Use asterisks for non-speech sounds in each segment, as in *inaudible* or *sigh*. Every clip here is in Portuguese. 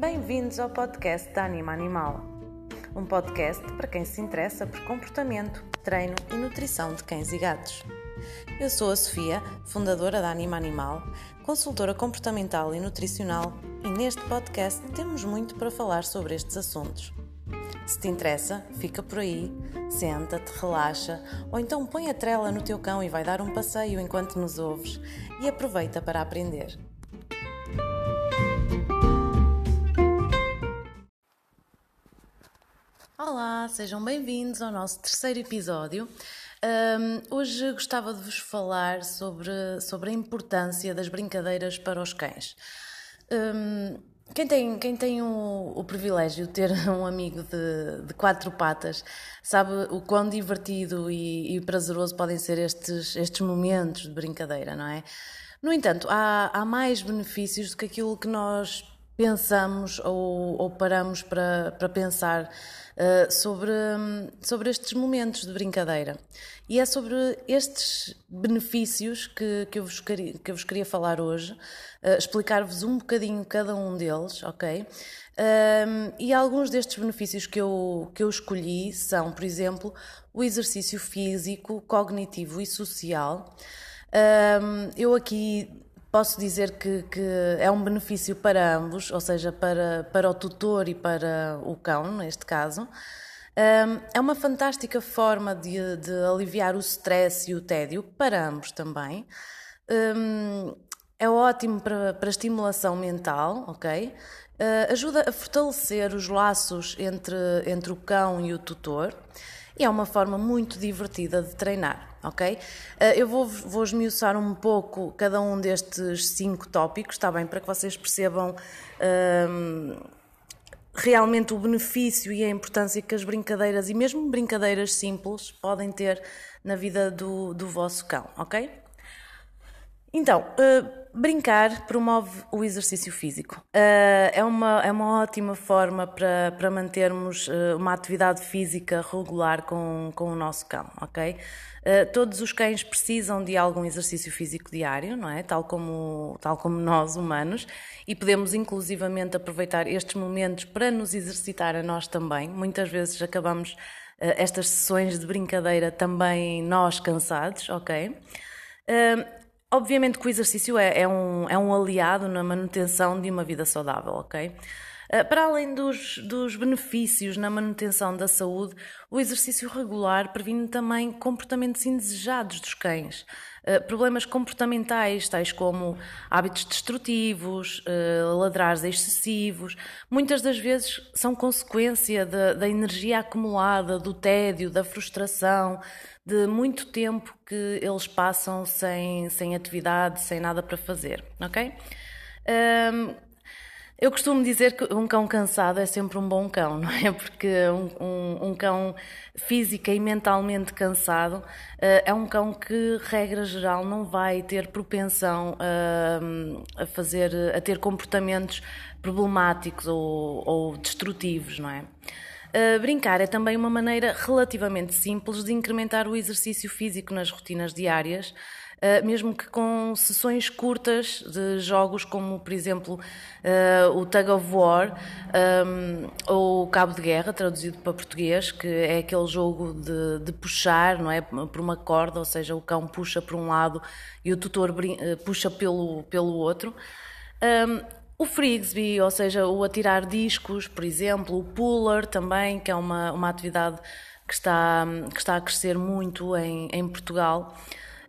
Bem-vindos ao podcast da Anima Animal. Um podcast para quem se interessa por comportamento, treino e nutrição de cães e gatos. Eu sou a Sofia, fundadora da Anima Animal, consultora comportamental e nutricional, e neste podcast temos muito para falar sobre estes assuntos. Se te interessa, fica por aí, senta-te, relaxa, ou então põe a trela no teu cão e vai dar um passeio enquanto nos ouves e aproveita para aprender. Olá, sejam bem-vindos ao nosso terceiro episódio. Um, hoje gostava de vos falar sobre, sobre a importância das brincadeiras para os cães. Um, quem tem, quem tem o, o, privilégio de ter *laughs* um amigo de, de, quatro patas sabe o quão divertido e, e, prazeroso podem ser estes, estes momentos de brincadeira, não é? No entanto, há, há mais benefícios do que aquilo que nós pensamos ou, ou paramos para, para pensar uh, sobre, sobre estes momentos de brincadeira. E é sobre estes benefícios que, que, eu, vos queria, que eu vos queria falar hoje, uh, explicar-vos um bocadinho cada um deles, ok? Um, e alguns destes benefícios que eu, que eu escolhi são, por exemplo, o exercício físico, cognitivo e social. Um, eu aqui posso dizer que, que, é um benefício para ambos, ou seja, para, para o tutor e para o cão, neste caso. Um, é uma fantástica forma de, de, aliviar o stress e o tédio, para ambos também. Um, é ótimo para, para estimulação mental, ok? Uh, ajuda a fortalecer os laços entre, entre o cão e o tutor e é uma forma muito divertida de treinar, ok? Eh, eu vou, vou esmiuçar um pouco cada um destes cinco tópicos, está bem? Para que vocês percebam ehm, realmente o benefício e a importância que as brincadeiras, e mesmo brincadeiras simples, podem ter na vida do, do vosso cão, ok? Então, uh, brincar promove o exercício físico. Uh, é, uma, é uma ótima forma para, para mantermos uh, uma atividade física regular com, com o nosso cão, ok? todos os cães precisam de algum exercício físico diário, não é? Tal como, tal como nós, humanos, e podemos inclusivamente aproveitar estes momentos para nos exercitar a nós também. Muitas vezes acabamos estas sessões de brincadeira também nós cansados, ok? Obviamente que o exercício é, é, um, é um aliado na manutenção de uma vida saudável, ok? Eh, para além dos, dos, benefícios na manutenção da saúde, o exercício regular previne também comportamentos indesejados dos cães. Eh, problemas comportamentais, tais como hábitos destrutivos, uh, ladrar excessivos, muitas das vezes são consequência da, energia acumulada, do tédio, da frustração, de muito tempo que eles passam sem, sem atividade, sem nada para fazer, ok? Eu costumo dizer que um cão cansado é sempre um bom cão, não é? Porque um, um, um cão física e mentalmente cansado uh, é um cão que, regra geral, não vai ter propensão uh, a fazer, a ter comportamentos problemáticos ou, ou destrutivos, não é? Uh, brincar é também uma maneira relativamente simples de incrementar o exercício físico nas rotinas diárias, mesmo que com sessões curtas de jogos como, por exemplo, uh, o Tug of War um, ou Cabo de Guerra, traduzido para português, que é aquele jogo de, de, puxar, não é? Por uma corda, ou seja, o cão puxa por um lado e o tutor puxa pelo, pelo outro. Um, o frisbee, ou seja, o atirar discos, por exemplo, o puller também, que é uma, uma atividade que está, que está a crescer muito em, em Portugal.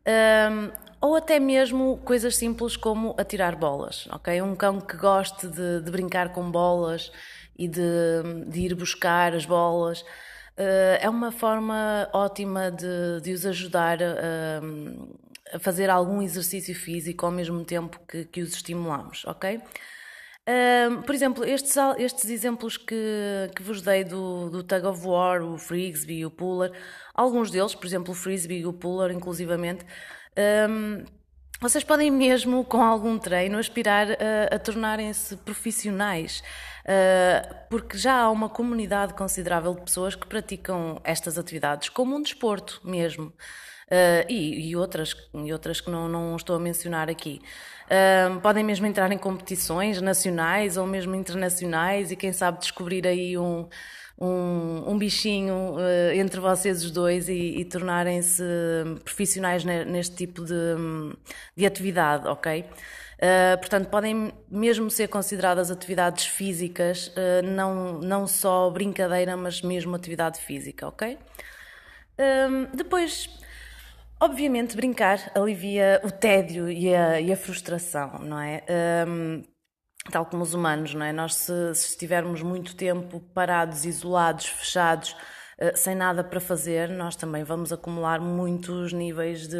Um, ou até mesmo coisas simples como atirar bolas, ok? Um cão que goste de, de brincar com bolas e de, de ir buscar as bolas. Uh, é uma forma ótima de, de os ajudar a, a, fazer algum exercício físico ao mesmo tempo que, que os estimulamos, ok? Por exemplo, estes, estes exemplos que, que vos dei do, do Tug of War, o Frisbee e o Puller, alguns deles, por exemplo, o Frisbee e o Puller, inclusivamente, um, vocês podem mesmo, com algum treino, aspirar a, a tornarem-se profissionais, uh, porque já há uma comunidade considerável de pessoas que praticam estas atividades como um desporto mesmo. Uh, e, e, outras, e outras que não, não estou a mencionar aqui. Podem mesmo entrar em competições nacionais ou mesmo internacionais e quem sabe descobrir aí um, um, um bichinho uh, entre vocês os dois e, e tornarem-se profissionais neste tipo de, de atividade, ok? Uh, portanto, podem mesmo ser consideradas atividades físicas, uh, não, não só brincadeira, mas mesmo atividade física, ok? Uh, depois, obviamente, brincar alivia o tédio e a, e a frustração, não é? tal como os humanos, não é? Nós, se, se estivermos muito tempo parados, isolados, fechados, sem nada para fazer, nós também vamos acumular muitos níveis de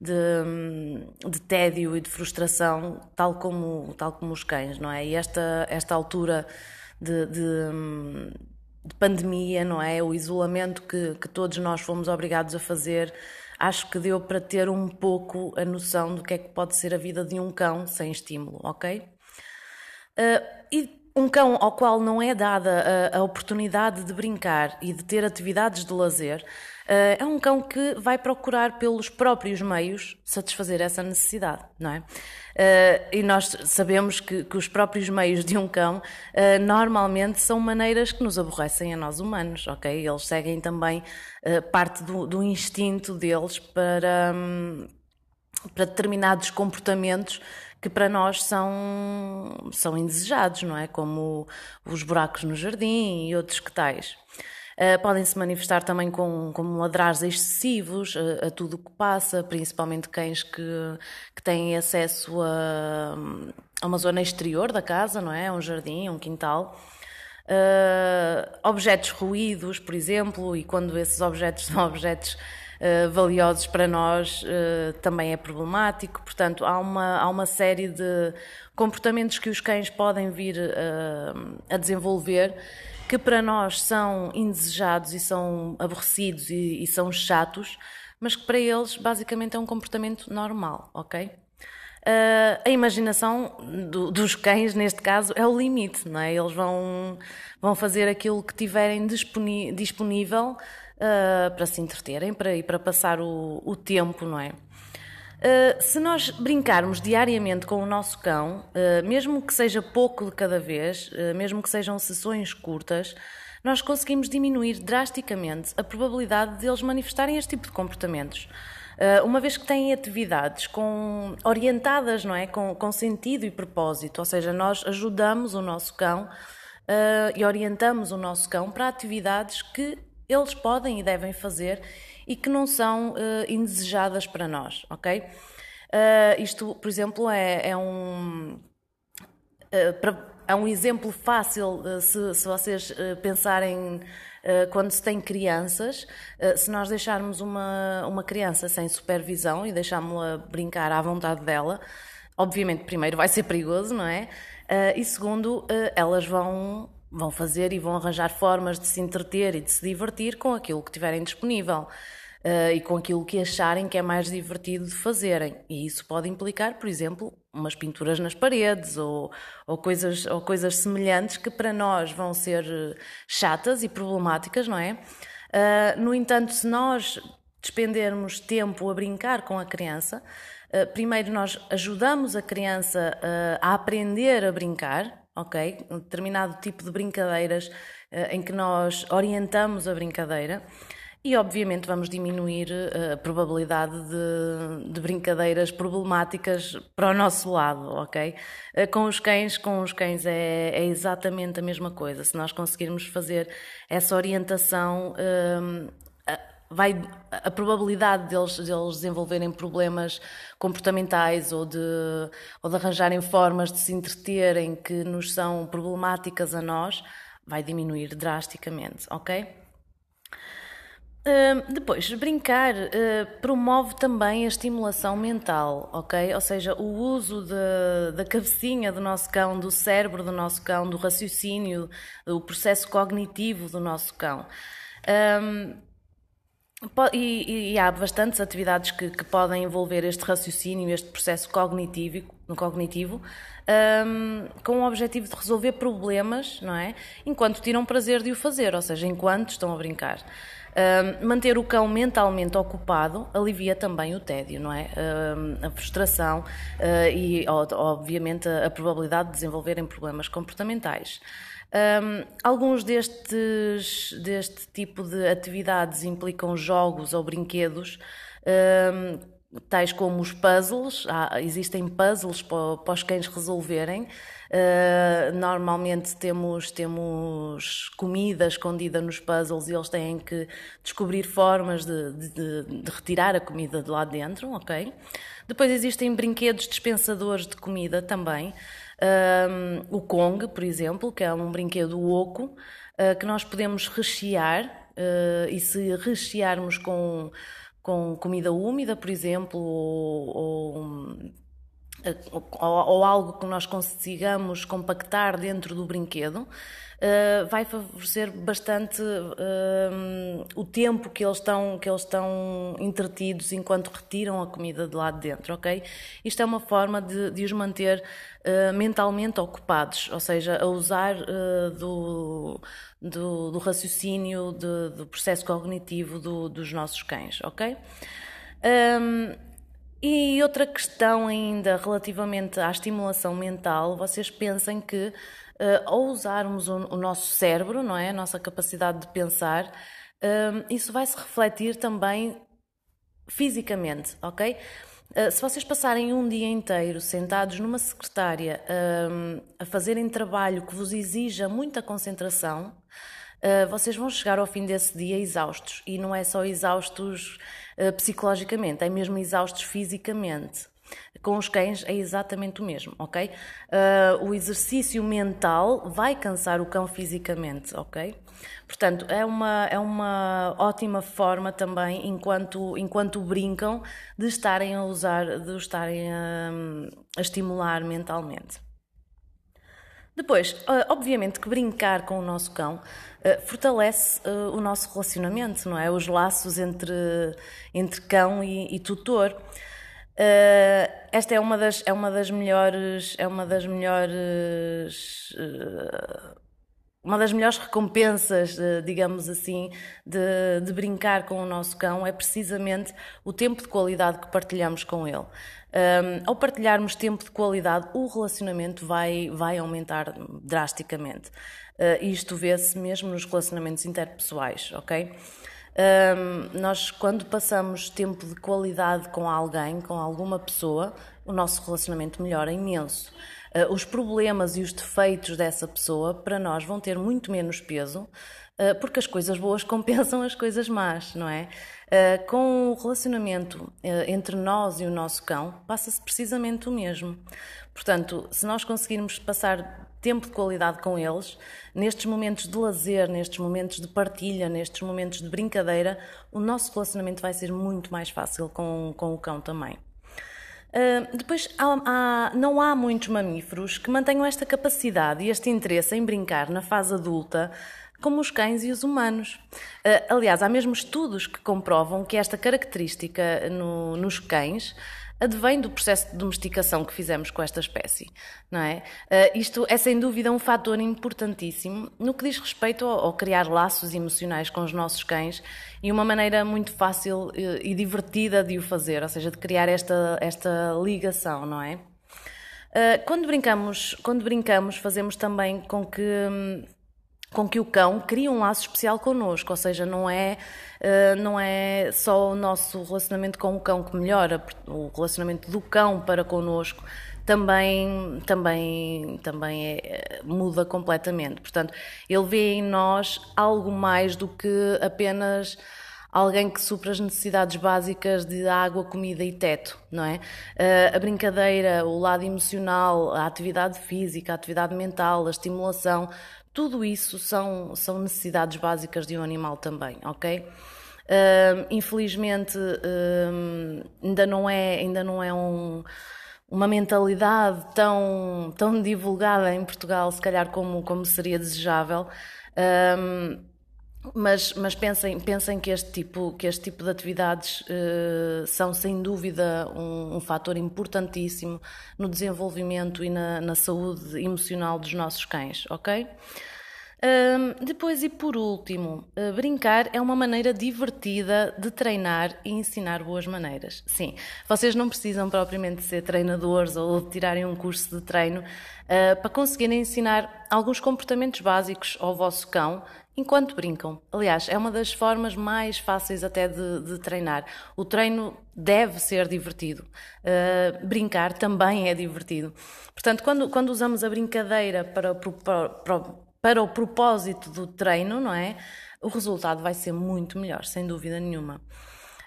de, de tédio e de frustração, tal como, tal como os cães, não é? E esta, esta altura de, de, de pandemia, não é? O isolamento que, que todos nós fomos obrigados a fazer, acho que deu para ter um pouco a noção do que é que pode ser a vida de um cão sem estímulo, ok? Uh, e um cão ao qual não é dada a, a, oportunidade de brincar e de ter atividades de lazer Uh, é um cão que vai procurar pelos próprios meios satisfazer essa necessidade, não é? Uh, e nós sabemos que, que, os próprios meios de um cão normalmente são maneiras que nos aborrecem a nós humanos, ok? Eles seguem também parte do, do, instinto deles para, um, para determinados comportamentos que para nós são, são indesejados, não é? Como os buracos no jardim e outros que tais. Uh, podem se manifestar também com, com ladrares excessivos a, a tudo o que passa, principalmente cães que, que têm acesso a, a uma zona exterior da casa, não é? Um jardim, um quintal. Uh, objetos ruídos, por exemplo, e quando esses objetos *laughs* são objetos uh, valiosos para nós, uh, também é problemático. Portanto, há uma, há uma série de comportamentos que os cães podem vir a desenvolver que para nós são indesejados e são aborrecidos e, e são chatos, mas que para eles basicamente é um comportamento normal, ok? Uh, a imaginação do, dos cães, neste caso, é o limite, não é? Eles vão, vão fazer aquilo que tiverem disponível uh, para se entreterem para, e para passar o, o tempo, não é? Uh, se nós brincarmos diariamente com o nosso cão, uh, mesmo que seja pouco de cada vez, uh, mesmo que sejam sessões curtas, nós conseguimos diminuir drasticamente a probabilidade de eles manifestarem este tipo de comportamentos. Uma vez que têm atividades com, orientadas, não é, com, com sentido e propósito, ou seja, nós ajudamos o nosso cão e orientamos o nosso cão para atividades que eles podem e devem fazer e que não são uh, indesejadas para nós, ok? Uh, isto, por exemplo, é, é um. Uh, é um exemplo fácil se, se vocês pensarem quando se tem crianças, se nós deixarmos uma, uma criança sem supervisão e deixarmos-la brincar à vontade dela, obviamente, primeiro, vai ser perigoso, não é? E segundo, elas vão, vão fazer e vão arranjar formas de se entreter e de se divertir com aquilo que tiverem disponível uh, e com aquilo que acharem que é mais divertido de fazerem. E isso pode implicar, por exemplo, umas pinturas nas paredes ou, ou, coisas, ou coisas semelhantes que para nós vão ser eh, chatas e problemáticas, não é? Uh, no entanto, se nós despendermos tempo a brincar com a criança, uh, primeiro nós ajudamos a criança uh, a aprender a brincar, ok? Um determinado tipo de brincadeiras em que nós orientamos a brincadeira. E obviamente vamos diminuir eh, a probabilidade de, de, brincadeiras problemáticas para o nosso lado, ok? Eh, com os cães, com os cães é, é exatamente a mesma coisa. Se nós conseguirmos fazer essa orientação, um, ehm, vai a probabilidade deles, deles desenvolverem problemas comportamentais ou de, ou de arranjarem formas de se entreterem que nos são problemáticas a nós vai diminuir drasticamente, ok? Depois, brincar uh, promove também a estimulação mental, ok? Ou seja, o uso de, da cabecinha do nosso cão, do cérebro do nosso cão, do raciocínio, do processo cognitivo do nosso cão. Um, e, e, há bastantes atividades que, que, podem envolver este raciocínio, este processo cognitivo, cognitivo um, com o objetivo de resolver problemas, não é? Enquanto tiram prazer de o fazer, ou seja, enquanto estão a brincar. Manter o cão mentalmente ocupado alivia também o tédio, não é? A frustração uh, e, obviamente, a, a, probabilidade de desenvolverem problemas comportamentais. Um, alguns destes, deste tipo de atividades implicam jogos ou brinquedos um, tais como os puzzles, há, existem puzzles para, para, os cães resolverem. Uh, normalmente temos, temos comida escondida nos puzzles e eles têm que descobrir formas de, de, de retirar a comida de lá dentro, ok? Depois existem brinquedos dispensadores de comida também. Um, o Kong, por exemplo, que é um brinquedo oco, uh, que nós podemos rechear, uh, e se rechearmos com com comida úmida, por exemplo, ou, ou, ou, algo que nós consigamos compactar dentro do brinquedo, uh, vai favorecer bastante uh, o tempo que eles, estão, que eles estão entretidos enquanto retiram a comida de lá de dentro, ok? Isto é uma forma de, de os manter mentalmente ocupados, ou seja, a usar do do, do raciocínio, de, do processo cognitivo do, dos nossos cães, ok? Um, e outra questão ainda relativamente à estimulação mental, vocês pensem que uh, ao usarmos o, o, nosso cérebro, não é? A nossa capacidade de pensar, isso vai se refletir também fisicamente, ok? Uh, se vocês passarem um dia inteiro sentados numa secretária uh, a fazerem trabalho que vos exija muita concentração, uh, vocês vão chegar ao fim desse dia exaustos. E não é só exaustos psicologicamente, é mesmo exaustos fisicamente. Com os cães é exatamente o mesmo, ok? Uh, o exercício mental vai cansar o cão fisicamente, ok? Portanto, é uma, é uma ótima forma também, enquanto, enquanto brincam, de estarem a usar, de estarem a, a estimular mentalmente. Depois, uh, obviamente que brincar com o nosso cão uh, fortalece uh, o nosso relacionamento, não é? Os laços entre, entre cão e, e tutor. Uh, esta é uma das é uma das melhores é uma das melhores uh, uma das melhores recompensas, uh, digamos assim, de, de, brincar com o nosso cão é precisamente o tempo de qualidade que partilhamos com ele. Um, ao partilharmos tempo de qualidade, o relacionamento vai, vai aumentar drasticamente. isto vê-se mesmo nos relacionamentos interpessoais, ok? Um, nós, quando passamos tempo de qualidade com alguém, com alguma pessoa, o nosso relacionamento melhora imenso. Uh, os problemas e os defeitos dessa pessoa, para nós, vão ter muito menos peso, uh, porque as coisas boas *laughs* compensam as coisas más, não é? Uh, com o relacionamento entre nós e o nosso cão, passa-se precisamente o mesmo. Portanto, se nós conseguirmos passar tempo de qualidade com eles, nestes momentos de lazer, nestes momentos de partilha, nestes momentos de brincadeira, o nosso relacionamento vai ser muito mais fácil com, com o cão também. Uh, depois, há, há, não há muitos mamíferos que mantenham esta capacidade e este interesse em brincar na fase adulta como os cães e os humanos. Uh, aliás, há mesmo estudos que comprovam que esta característica no, nos cães advém do processo de domesticação que fizemos com esta espécie, não é? Uh, isto é sem dúvida um fator importantíssimo no que diz respeito ao, ao, criar laços emocionais com os nossos cães e uma maneira muito fácil uh, e divertida de o fazer, ou seja, de criar esta, esta ligação, não é? Uh, quando brincamos, quando brincamos, fazemos também com que hum, com que o cão crie um laço especial connosco, ou seja, não é, uh, não é só o nosso relacionamento com o cão que melhora, o relacionamento do cão para connosco também, também, também é, muda completamente. Portanto, ele vê em nós algo mais do que apenas alguém que supra as necessidades básicas de água, comida e teto, não é? Uh, a brincadeira, o lado emocional, a atividade física, a atividade mental, a estimulação, tudo isso são, são necessidades básicas de um animal também, ok? Uh, infelizmente uh, ainda não é ainda não é um, uma mentalidade tão tão divulgada em Portugal se calhar como como seria desejável uh, mas, mas pensem, pensem que, este tipo, que este tipo de atividades uh, são, sem dúvida, um, um fator importantíssimo no desenvolvimento e na, na, saúde emocional dos nossos cães, ok? Depois e por último, uh, brincar é uma maneira divertida de treinar e ensinar boas maneiras. Sim, vocês não precisam propriamente ser treinadores ou de tirarem um curso de treino uh, para conseguirem ensinar alguns comportamentos básicos ao vosso cão enquanto brincam. Aliás, é uma das formas mais fáceis até de, de treinar. O treino deve ser divertido. Uh, brincar também é divertido. Portanto, quando, quando usamos a brincadeira para, para, para, para o propósito do treino, não é? O resultado vai ser muito melhor, sem dúvida nenhuma.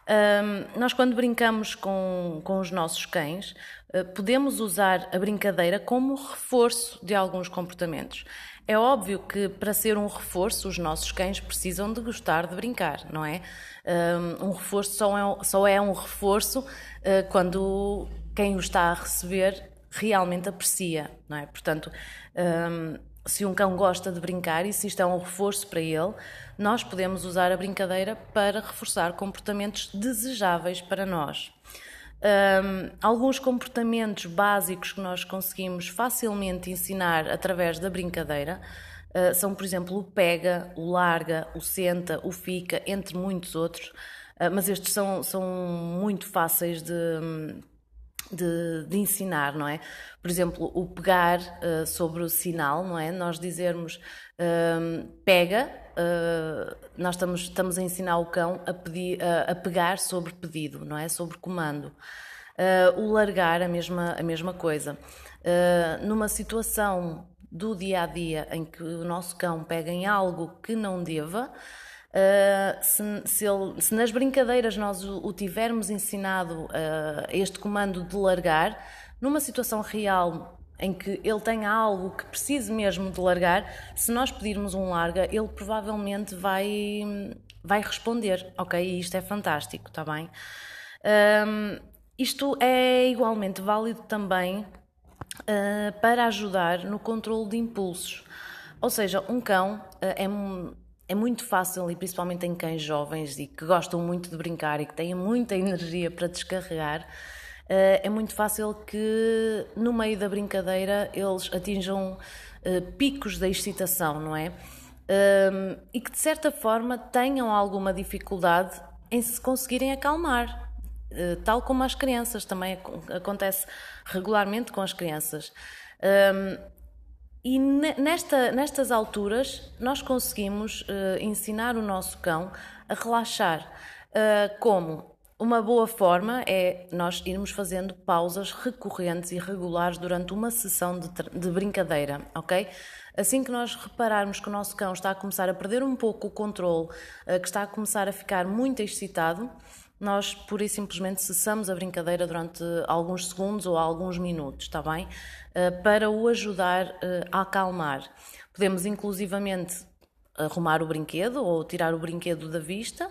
Um, nós, quando brincamos com, com os nossos cães, uh, podemos usar a brincadeira como reforço de alguns comportamentos. É óbvio que para ser um reforço, os nossos cães precisam de gostar de brincar, não é? Um reforço só é, só é um reforço uh, quando quem o está a receber realmente aprecia, não é? Portanto, um, se um cão gosta de brincar e se isto é um reforço para ele, nós podemos usar a brincadeira para reforçar comportamentos desejáveis para nós. Um, alguns comportamentos básicos que nós conseguimos facilmente ensinar através da brincadeira uh, são, por exemplo, o pega, o larga, o senta, o fica, entre muitos outros, uh, mas estes são, são muito fáceis de, de, de, ensinar, não é? Por exemplo, o pegar uh, sobre o sinal, não é? Nós dizermos pega, uh, nós estamos, estamos a ensinar o cão a, pedir, uh, a pegar sobre pedido, não é? Sobre comando. Uh, o largar, a mesma, a mesma coisa. numa situação do dia a dia em que o nosso cão pega em algo que não deva, se, se, ele, se, nas brincadeiras nós o, o tivermos ensinado este comando de largar, numa situação real em que ele tenha algo que precise mesmo de largar, se nós pedirmos um larga, ele provavelmente vai, vai responder, ok? Isto é fantástico, está bem? Um, isto é igualmente válido também uh, para ajudar no controle de impulsos. Ou seja, um cão uh, é, é muito fácil, e principalmente em cães jovens e que gostam muito de brincar e que têm muita *laughs* energia para descarregar, eh, é muito fácil que no meio da brincadeira eles atinjam eh, picos da excitação, não é? Ehm, e que de certa forma tenham alguma dificuldade em se conseguirem acalmar, eh, tal como as crianças, também acontece regularmente com as crianças. E nesta, nestas alturas nós conseguimos ensinar o nosso cão a relaxar. como? Uma boa forma é nós irmos fazendo pausas recorrentes e regulares durante uma sessão de, de, brincadeira, ok? Assim que nós repararmos que o nosso cão está a começar a perder um pouco o controle, eh, que está a começar a ficar muito excitado, nós pura e simplesmente cessamos a brincadeira durante alguns segundos ou alguns minutos, está bem? Eh, para o ajudar eh, a acalmar. Podemos inclusivamente arrumar o brinquedo ou tirar o brinquedo da vista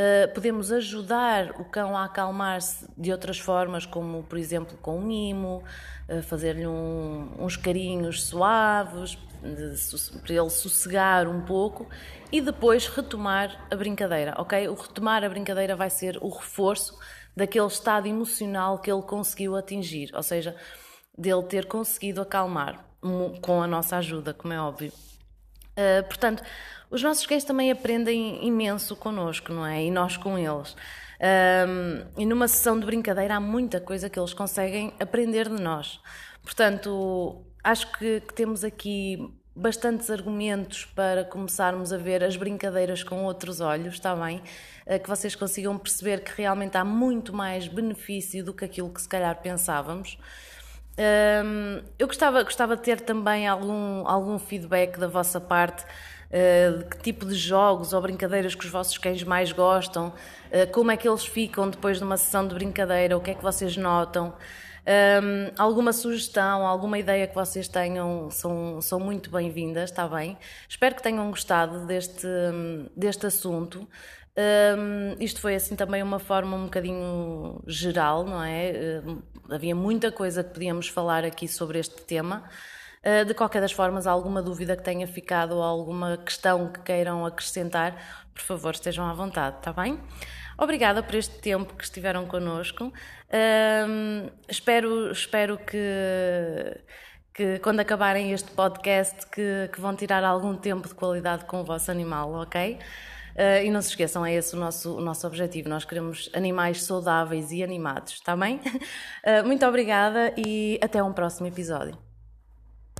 Uh, podemos ajudar o cão a acalmar-se de outras formas, como por exemplo com um mimo, uh, fazer-lhe um, uns carinhos suaves, para ele sossegar um pouco e depois retomar a brincadeira, ok? O retomar a brincadeira vai ser o reforço daquele estado emocional que ele conseguiu atingir, ou seja, dele ter conseguido acalmar com a nossa ajuda, como é óbvio. Uh, portanto, os nossos cães também aprendem imenso connosco, não é? E nós com eles. Um, e numa sessão de brincadeira há muita coisa que eles conseguem aprender de nós. Portanto, acho que, que temos aqui bastantes argumentos para começarmos a ver as brincadeiras com outros olhos, está bem? Ah, que vocês consigam perceber que realmente há muito mais benefício do que aquilo que se calhar pensávamos. Um, eu gostava, gostava de ter também algum, algum feedback da vossa parte uh, que tipo de jogos ou brincadeiras que os vossos cães mais gostam, uh, como é que eles ficam depois de uma sessão de brincadeira, o que é que vocês notam. Um, alguma sugestão, alguma ideia que vocês tenham são, são muito bem-vindas, está bem? Espero que tenham gostado deste, deste assunto. Um, isto foi assim também uma forma um bocadinho geral, não é? Uh, havia muita coisa que podíamos falar aqui sobre este tema. Eh, de qualquer das formas, alguma dúvida que tenha ficado ou alguma questão que queiram acrescentar, por favor, estejam à vontade, está bem? Obrigada por este tempo que estiveram connosco. Um, espero, espero que, que quando acabarem este podcast que, que vão tirar algum tempo de qualidade com o vosso animal, ok? Uh, e não se esqueçam, é esse o nosso, o nosso objetivo. Nós queremos animais saudáveis e animados, está bem? Uh, *laughs* muito obrigada e até um próximo episódio.